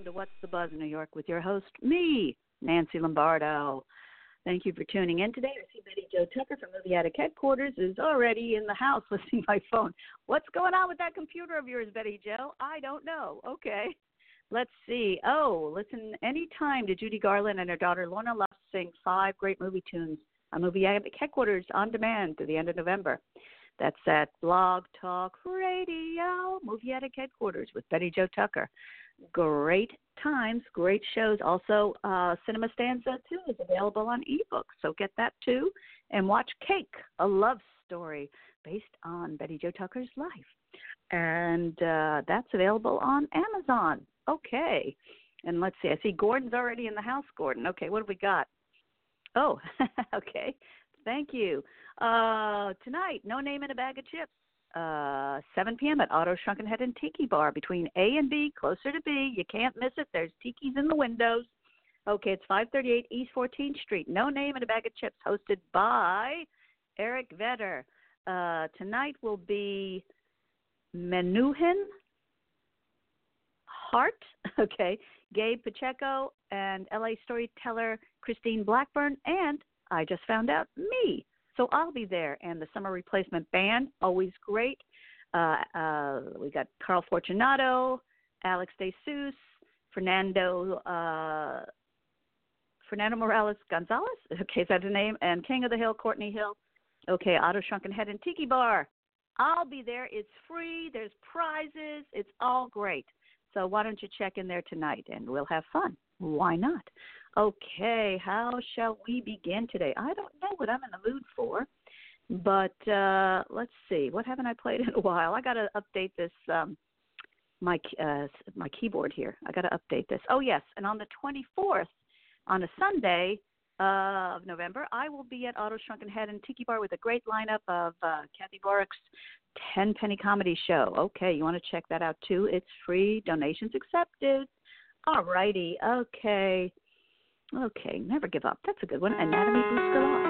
Welcome to What's the Buzz in New York with your host, me, Nancy Lombardo. Thank you for tuning in today. I see Betty Joe Tucker from Movie Addict Headquarters is already in the house listening my phone. What's going on with that computer of yours, Betty Joe? I don't know. Okay. Let's see. Oh, listen anytime to Judy Garland and her daughter Lorna Luft sing five great movie tunes on Movie Addict Headquarters on demand through the end of November. That's at Blog Talk Radio, Movie Addict Headquarters with Betty Joe Tucker. Great times, great shows. Also, uh, Cinema Stanza 2 is available on ebook, so get that too. And watch Cake, a love story based on Betty Joe Tucker's life. And uh, that's available on Amazon. Okay. And let's see, I see Gordon's already in the house, Gordon. Okay, what have we got? Oh, okay. Thank you. Uh, tonight, No Name in a Bag of Chips. Uh, 7 p.m. at Otto Shrunken Head and Tiki Bar between A and B, closer to B. You can't miss it. There's tikis in the windows. Okay, it's 538 East 14th Street. No Name and a Bag of Chips, hosted by Eric Vetter. Uh, tonight will be Menuhin Hart, okay, Gabe Pacheco, and LA storyteller Christine Blackburn, and I just found out me. So I'll be there, and the summer replacement band, always great. Uh, uh, we got Carl Fortunato, Alex De Seuss, Fernando uh, Fernando Morales Gonzalez. Okay, is that the name? And King of the Hill, Courtney Hill. Okay, Otto Shrunken Head and Tiki Bar. I'll be there. It's free. There's prizes. It's all great. So why don't you check in there tonight and we'll have fun. Why not? Okay, how shall we begin today? I don't know what I'm in the mood for, but uh, let's see. What haven't I played in a while? I got to update this um, my uh, my keyboard here. I got to update this. Oh yes, and on the 24th, on a Sunday uh, of November, I will be at Otto Shrunken Head and Tiki Bar with a great lineup of uh, Kathy Borick's 10 Penny Comedy Show. Okay, you want to check that out too? It's free, donations accepted. All righty, okay. Okay, never give up. That's a good one. Anatomy Boots Galore.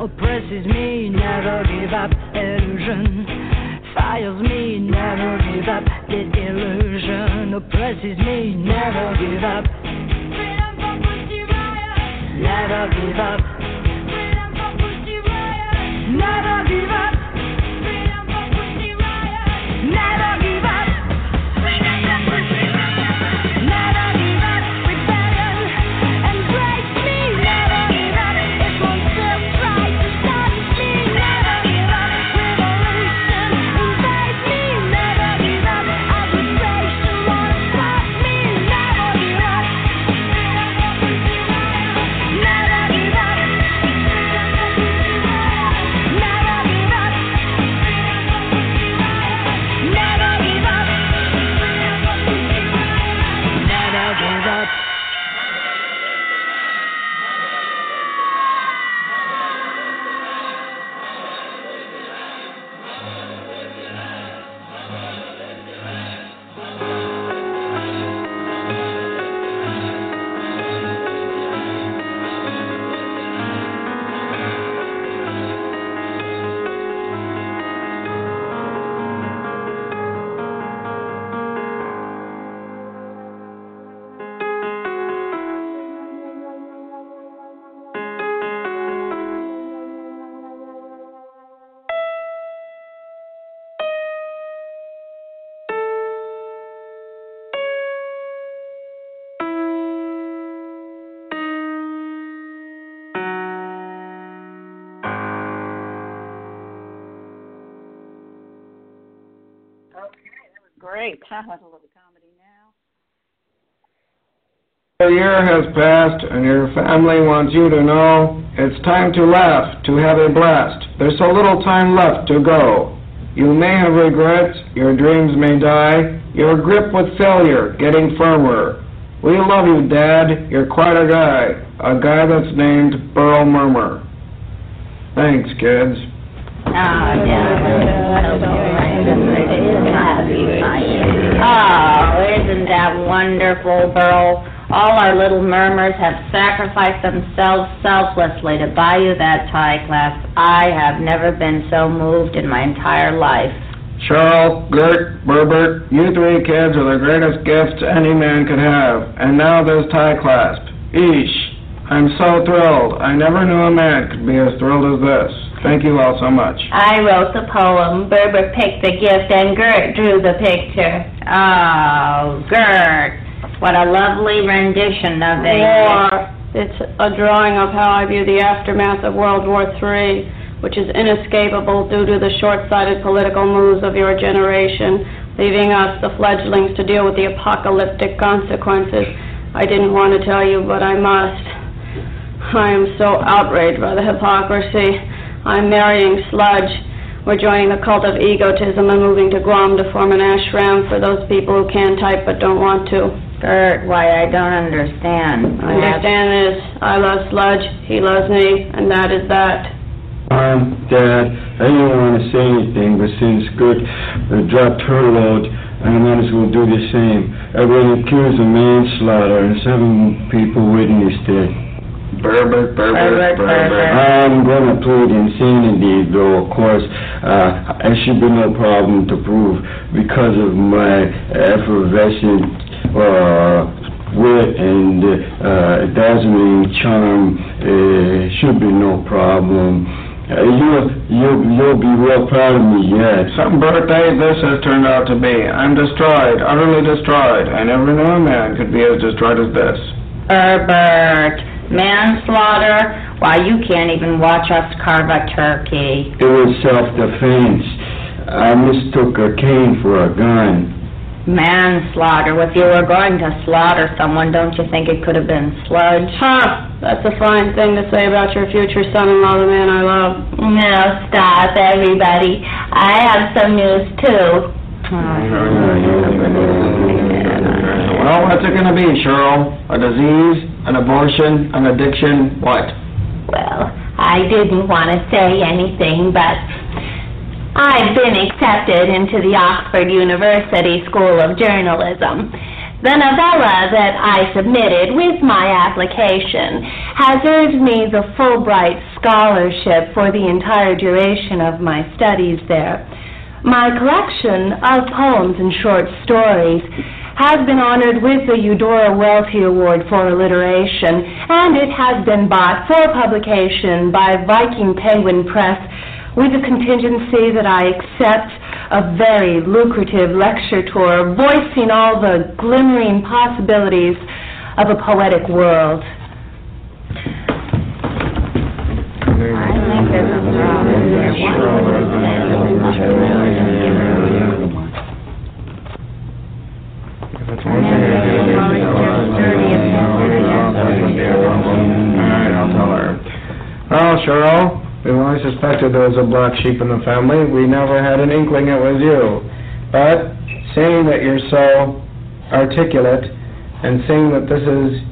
Oppresses me, never give up illusion. Fires me, never give up the illusion. Oppresses me, never give up. Freedom for Pussy Riot. Never give up. Freedom for Pussy Riot. Never give up. Great. I little comedy now. A year has passed and your family wants you to know it's time to laugh, to have a blast. There's so little time left to go. You may have regrets, your dreams may die, your grip with failure getting firmer. We love you, Dad. You're quite a guy. A guy that's named Burl Murmur. Thanks, kids. Oh, isn't that wonderful, Burl? All our little murmurs have sacrificed themselves selflessly to buy you that tie class. I have never been so moved in my entire life. Charles, Gert, Berbert, you three kids are the greatest gifts any man could have. And now this tie clasp. Eesh. I'm so thrilled. I never knew a man could be as thrilled as this. Thank you all so much. I wrote the poem, Berber picked the gift, and Gert drew the picture. Oh, Gert, what a lovely rendition of it. War. It's a drawing of how I view the aftermath of World War III, which is inescapable due to the short-sighted political moves of your generation, leaving us, the fledglings, to deal with the apocalyptic consequences. I didn't want to tell you, but I must. I am so outraged by the hypocrisy. I'm marrying Sludge. We're joining the cult of egotism and moving to Guam to form an ashram for those people who can type but don't want to. Gert, why, I don't understand. I Understand this, I love Sludge, he loves me, and that is that. Um, Dad, I didn't want to say anything, but since Gert uh, dropped her load, I might as well do the same. I've been accused of manslaughter and seven people witnessed it. Berbert, Berbert, Berbert, Berbert. Berbert. I'm gonna plead insanity, though, of course, uh, it should be no problem to prove because of my effervescent, uh, wit and, uh, dazzling charm, uh, should be no problem. Uh, you'll, you'll, you'll be real proud of me yet. Some birthday this has turned out to be. I'm destroyed, utterly destroyed. I never knew a man could be as destroyed as this. Herbert, manslaughter? Why, you can't even watch us carve a turkey. It was self-defense. I mistook a cane for a gun. Manslaughter. If you were going to slaughter someone, don't you think it could have been Sludge? Huh, that's a fine thing to say about your future son-in-law, the man I love. No, stop, everybody. I have some news, too. Well, what's it gonna be, Cheryl? A disease, an abortion, an addiction, what? Well, I didn't want to say anything, but I've been accepted into the Oxford University School of Journalism. The novella that I submitted with my application has earned me the Fulbright Scholarship for the entire duration of my studies there. My collection of poems and short stories has been honored with the Eudora Welty Award for Alliteration, and it has been bought for publication by Viking Penguin Press with the contingency that I accept a very lucrative lecture tour voicing all the glimmering possibilities of a poetic world. I think there's a That's there was a black sheep in the family. We never had an inkling it was you. But seeing that you're so articulate and seeing that this is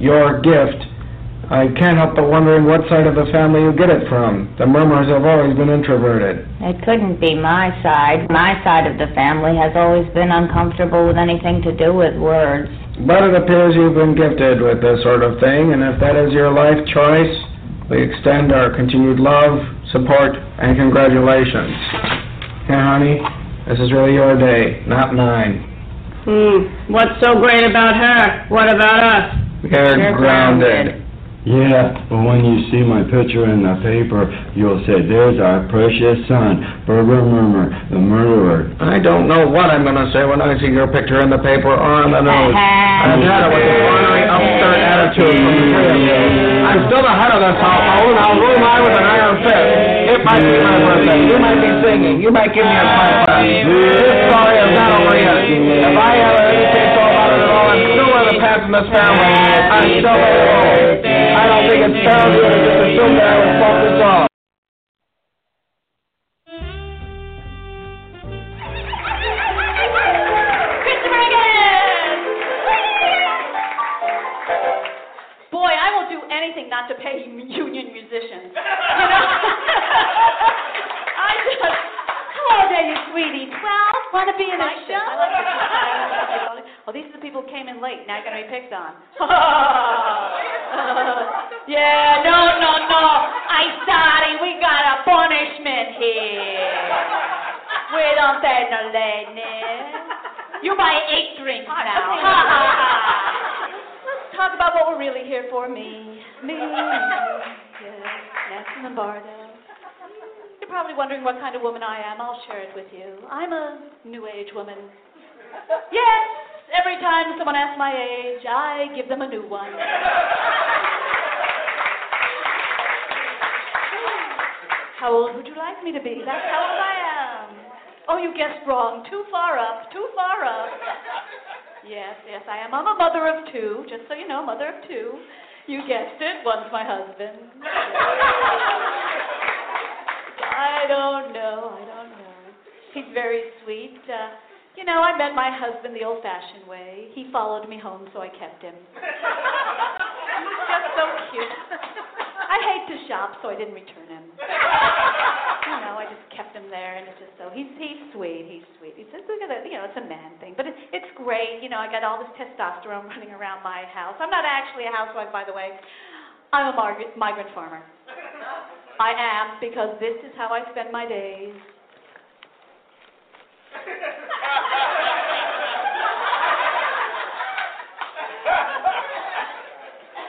your gift, I can't help but wondering what side of the family you get it from. The Murmurs have always been introverted. It couldn't be my side. My side of the family has always been uncomfortable with anything to do with words. But it appears you've been gifted with this sort of thing, and if that is your life choice, we extend our continued love, support, and congratulations. Here, honey, this is really your day, not mine. Hmm, what's so great about her? What about us? You're You're grounded. Yeah, but when you see my picture in the paper, you'll say, there's our precious son, Berber Murmur, the murderer. I don't know what I'm gonna say when I see your picture in the paper or on the news. I've had it with the ornery, from the three. I'm still the head of this household, and I'll rule mine with an iron fist. It might be my birthday, you might be singing, you might give me a pipe class. This story is not over yet. If I anything so about it at all, I'm still one of the pets in this family. I'm still the role. I don't think it's fair to just assume that I would fuck this off. Anything not to pay union musicians. You know? I just, hello there, you sweetie. Well, want to be in a show? I like this. Oh, these are the people who came in late. Now you're going to be picked on. yeah, no, no, no. I'm sorry. We got a punishment here. We don't take no lateness. You buy eight drinks now. Let's talk about what we're really here for. Me, me, yes, Nancy Lombardo. You're probably wondering what kind of woman I am. I'll share it with you. I'm a new age woman. Yes, every time someone asks my age, I give them a new one. How old would you like me to be? That's how old I am. Oh, you guessed wrong. Too far up. Too far up. Yes, yes, I am. I'm a mother of two, just so you know, mother of two. You guessed it. One's my husband. I don't know. I don't know. He's very sweet. Uh, you know, I met my husband the old-fashioned way. He followed me home, so I kept him. He's just so cute. I hate to shop, so I didn't return him. You know, I just kept him there, and it's just so he's he's sweet. He's sweet. He says, "Look at that. You know, it's a man thing, but it, it's great. You know, I got all this testosterone running around my house. I'm not actually a housewife, by the way. I'm a migrant migrant farmer. I am because this is how I spend my days.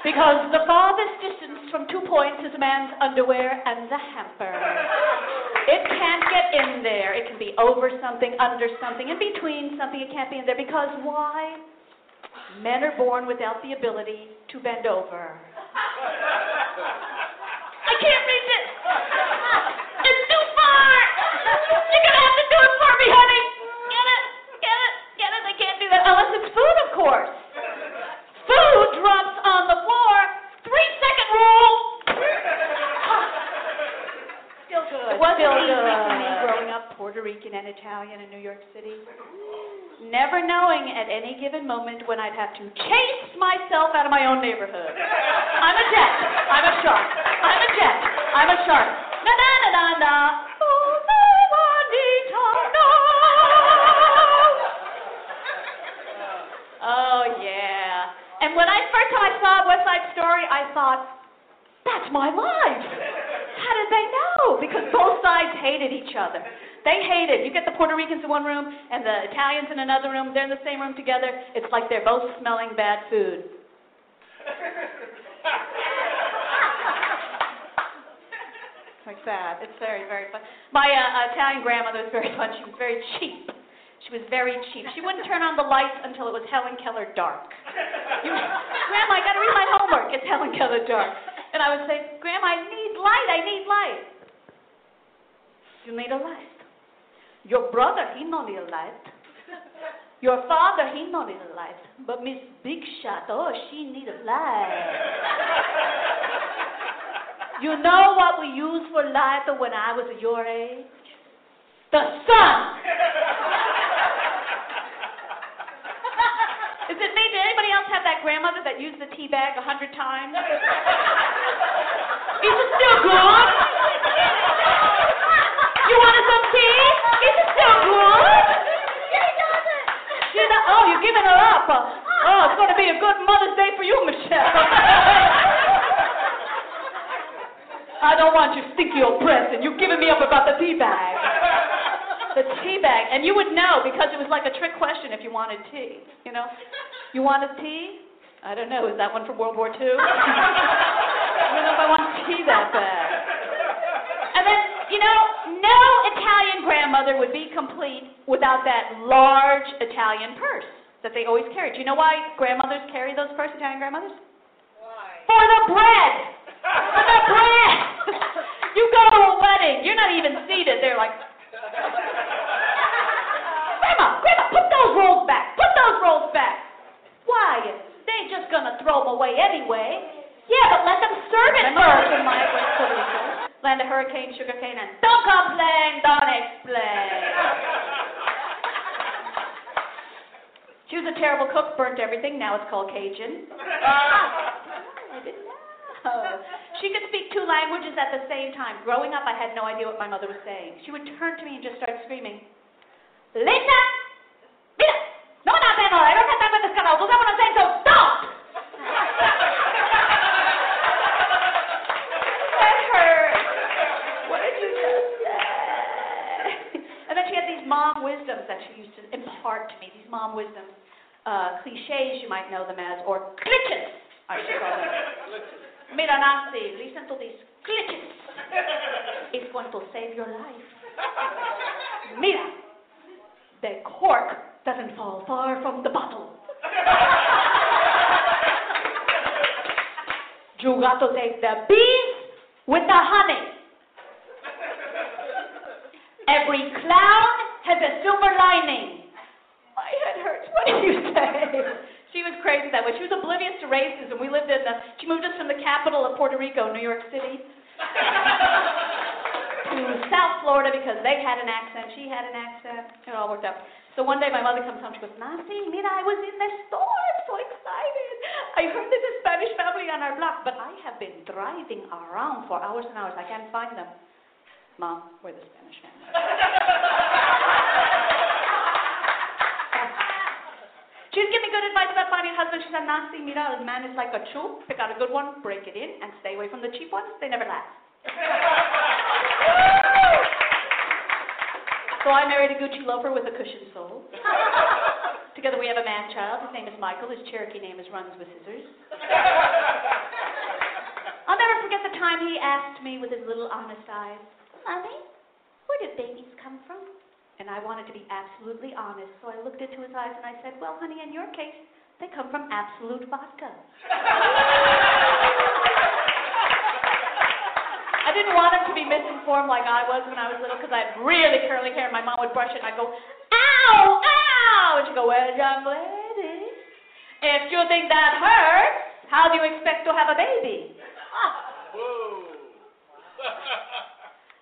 Because the farthest distance from two points is a man's underwear and the hamper. It can't get in there. It can be over something, under something, in between something. It can't be in there because why? Men are born without the ability to bend over. never knowing at any given moment when I'd have to chase myself out of my own neighborhood. I'm a jet. I'm a shark. I'm a jet. I'm a shark. Na na na na na. Oh, no, Juanita, no. Oh yeah. And when I first time I saw West Side Story, I thought, that's my life. How did they know? Because both sides hated each other. They hated. You get the Puerto Ricans in one room and the Italians in another room. They're in the same room together. It's like they're both smelling bad food. like that. It's very, very fun. My uh, Italian grandmother was very fun. She was very cheap. She was very cheap. She wouldn't turn on the lights until it was Helen Keller dark. You, Grandma, I got to read my homework. It's Helen Keller dark. And I would say, Grandma, I need light. I need light. You need a light. Your brother, he no need a light. Your father, he no need a light. But Miss Big Shot, oh, she need a light. You know what we used for light when I was your age? The sun. Is it me? Did anybody else have that grandmother that used the tea bag a hundred times? Is it still good? You wanted some tea? Is it still good? She does oh, you're giving her up. Oh, it's going to be a good Mother's Day for you, Michelle. I don't want you stinky old Preston. You've given me up about the tea bag. The tea bag. And you would know because it was like a trick question if you wanted tea. You know? You wanted tea? I don't know. Is that one from World War II? I don't know if I want tea that bad. And then, you know, no Italian grandmother would be complete without that large Italian purse that they always carried. Do you know why grandmothers carry those purse, Italian grandmothers? Why? For the bread! For the bread! you go to a wedding, you're not even seated, they're like, Grandma, Grandma, put those rolls back, put those rolls back. Why? They ain't just gonna throw them away anyway. Yeah, but let them serve it first in my West Puerto Rico. Land of hurricane, sugarcane, and don't complain, don't explain. She was a terrible cook, burnt everything. Now it's called Cajun. I didn't know. She could speak two languages at the same time. Growing up, I had no idea what my mother was saying. She would turn to me and just start screaming, Linda! Uh, cliches, you might know them as, or glitches, I should call them. Mira, Nancy, listen to these glitches. It's going to save your life. Mira, the cork doesn't fall far from the bottle. You got to take the bees with the honey. Every clown has a silver lining. My head hurts. What did you say? She was crazy that way. She was oblivious to racism. We lived in the, she moved us from the capital of Puerto Rico, New York City, to South Florida because they had an accent. She had an accent. It all worked out. So one day my mother comes home. She goes, Nancy, mira, I was in the store. I'm so excited. I heard there's a Spanish family on our block, but I have been driving around for hours and hours. I can't find them. Mom, we're the Spanish family. She was giving me good advice about finding a husband. She said, Nancy, mira, a man is like a shoe. Pick out a good one, break it in, and stay away from the cheap ones. They never last. so I married a Gucci loafer with a cushioned sole. Together we have a man child. His name is Michael. His Cherokee name is Runs with Scissors. I'll never forget the time he asked me with his little honest eyes, Mommy, where did babies come from? And I wanted to be absolutely honest, so I looked into his eyes and I said, Well, honey, in your case, they come from Absolut vodka. I didn't want him to be misinformed like I was when I was little because I had really curly hair and my mom would brush it and I'd go, Ow, ow! And she'd go, Well, young lady, if you think that hurts, how do you expect to have a baby?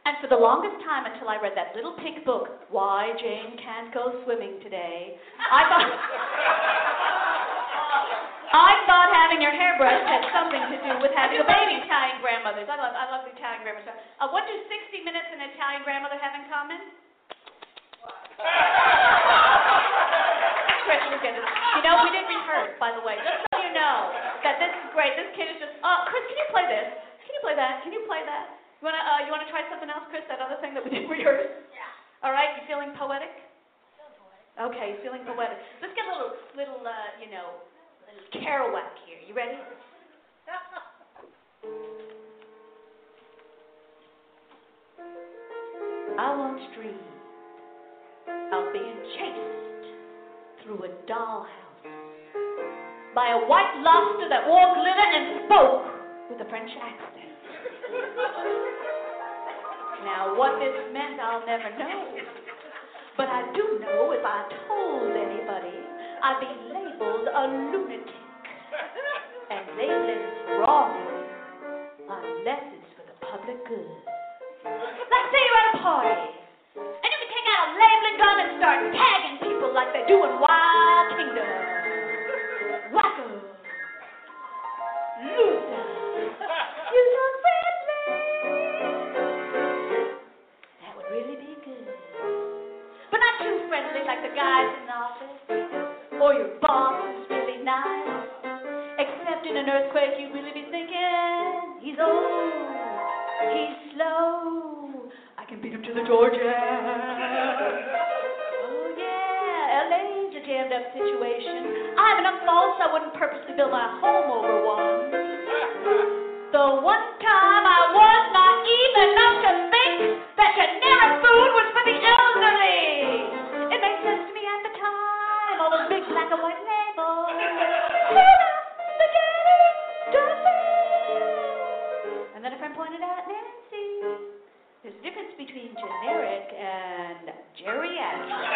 And for the longest time, until I read that little pink book, Why Jane Can't Go Swimming Today, I thought I thought having your hair brushed had something to do with having a baby. Italian grandmothers. I love I love the Italian grandmothers. Uh, what do 60 Minutes and Italian grandmother have in common? you know, we didn't rehearse, by the way. Just so you know that this is great. This kid is just, oh, Chris, can you play this? Can you play that? Can you play that? You wanna uh, you wanna try something else, Chris? That other thing that we did with? Yeah. All right, you feeling poetic? poetic. Okay, feeling poetic. Let's get a little little uh, you know, little Kerouac here. You ready? I once dreamed of being chased through a dollhouse by a white lobster that wore glitter and spoke with a French accent. Now, what this meant, I'll never know. But I do know if I told anybody, I'd be labeled a lunatic. And labeling is wrong unless it's for the public good. Let's say you're at a party, and you can take out a labeling gun and start tagging people like they do in Wild Kingdom. Period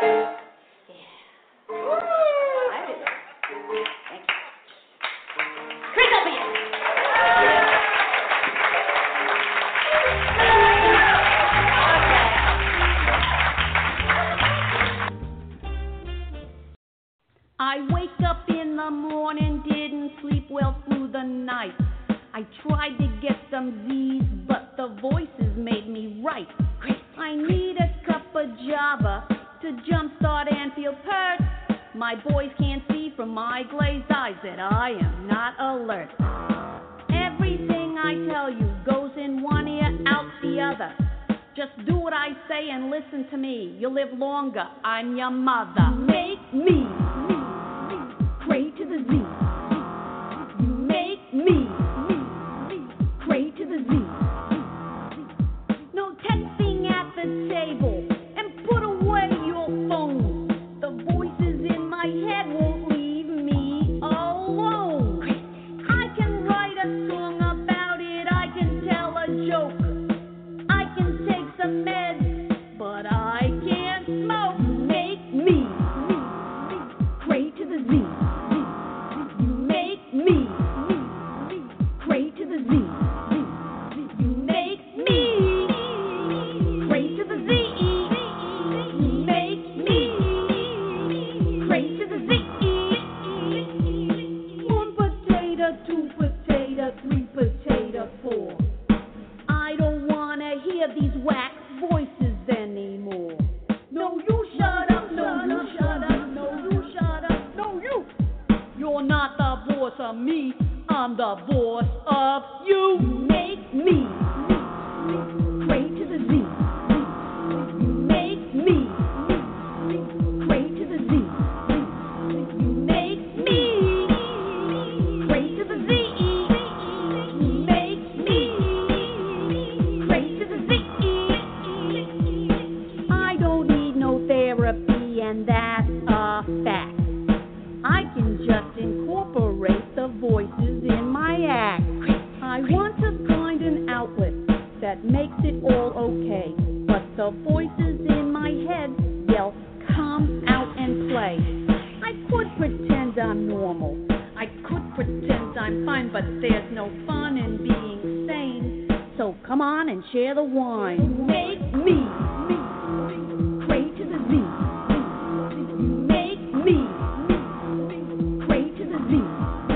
Thank you. stable. of you make me. The voices in my head yell, come out and play. I could pretend I'm normal. I could pretend I'm fine, but there's no fun in being sane. So come on and share the wine. Make me, me, pray to the Z. Make me, pray to the Z.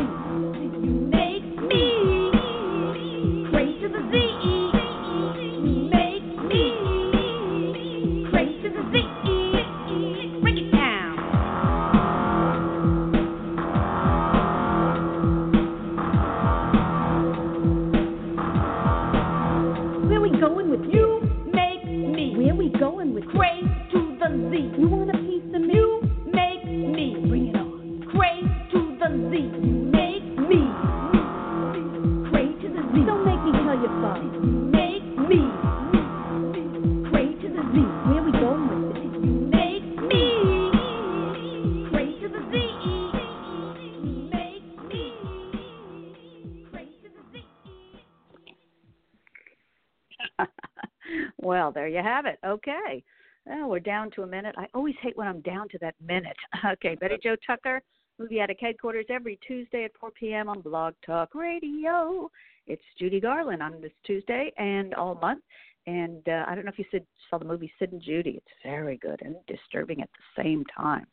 you have it. Okay. Well, we're down to a minute. I always hate when I'm down to that minute. Okay, Betty Joe Tucker, movie addict headquarters every Tuesday at 4 p.m. on Blog Talk Radio. It's Judy Garland on this Tuesday and all month. And uh, I don't know if you said, saw the movie Sid and Judy. It's very good and disturbing at the same time.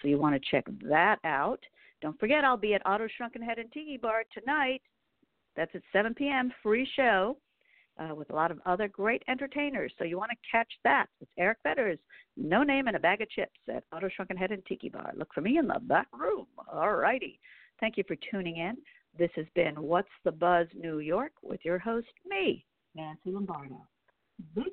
So you want to check that out. Don't forget, I'll be at Otto Shrunken Head and Tiki Bar tonight. That's at 7 p.m. Free show uh, with a lot of other great entertainers. So you want to catch that. It's Eric Fetters, No Name and a Bag of Chips at Otto Shrunken Head and Tiki Bar. Look for me in the back room. All righty. Thank you for tuning in. This has been What's the Buzz New York with your host, me, Nancy Lombardo. Big